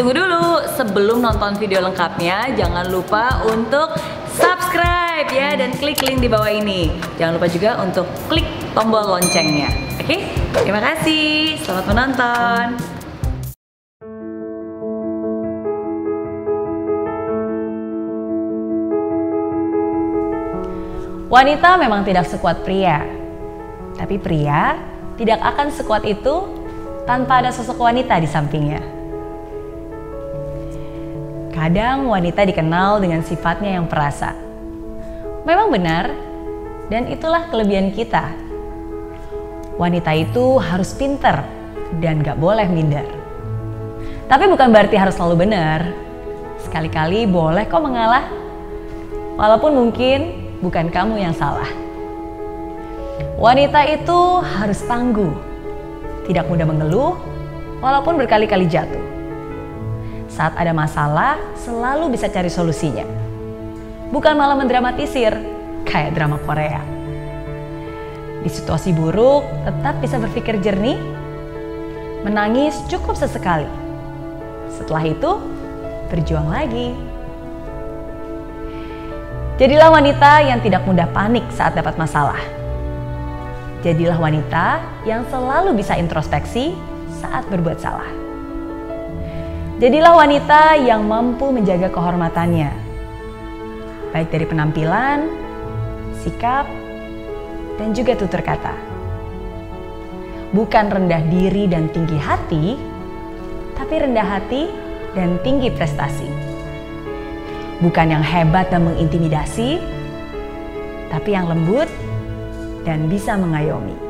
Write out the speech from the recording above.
Tunggu dulu, sebelum nonton video lengkapnya, jangan lupa untuk subscribe ya dan klik link di bawah ini. Jangan lupa juga untuk klik tombol loncengnya. Oke, terima kasih. Selamat menonton. Wanita memang tidak sekuat pria, tapi pria tidak akan sekuat itu tanpa ada sosok wanita di sampingnya. Kadang wanita dikenal dengan sifatnya yang perasa. Memang benar, dan itulah kelebihan kita. Wanita itu harus pinter dan gak boleh minder. Tapi bukan berarti harus selalu benar. Sekali-kali boleh kok mengalah. Walaupun mungkin bukan kamu yang salah. Wanita itu harus tangguh, tidak mudah mengeluh, walaupun berkali-kali jatuh. Saat ada masalah, selalu bisa cari solusinya. Bukan malah mendramatisir, kayak drama Korea. Di situasi buruk, tetap bisa berpikir jernih, menangis cukup sesekali. Setelah itu, berjuang lagi. Jadilah wanita yang tidak mudah panik saat dapat masalah. Jadilah wanita yang selalu bisa introspeksi saat berbuat salah. Jadilah wanita yang mampu menjaga kehormatannya, baik dari penampilan, sikap, dan juga tutur kata. Bukan rendah diri dan tinggi hati, tapi rendah hati dan tinggi prestasi bukan yang hebat dan mengintimidasi, tapi yang lembut dan bisa mengayomi.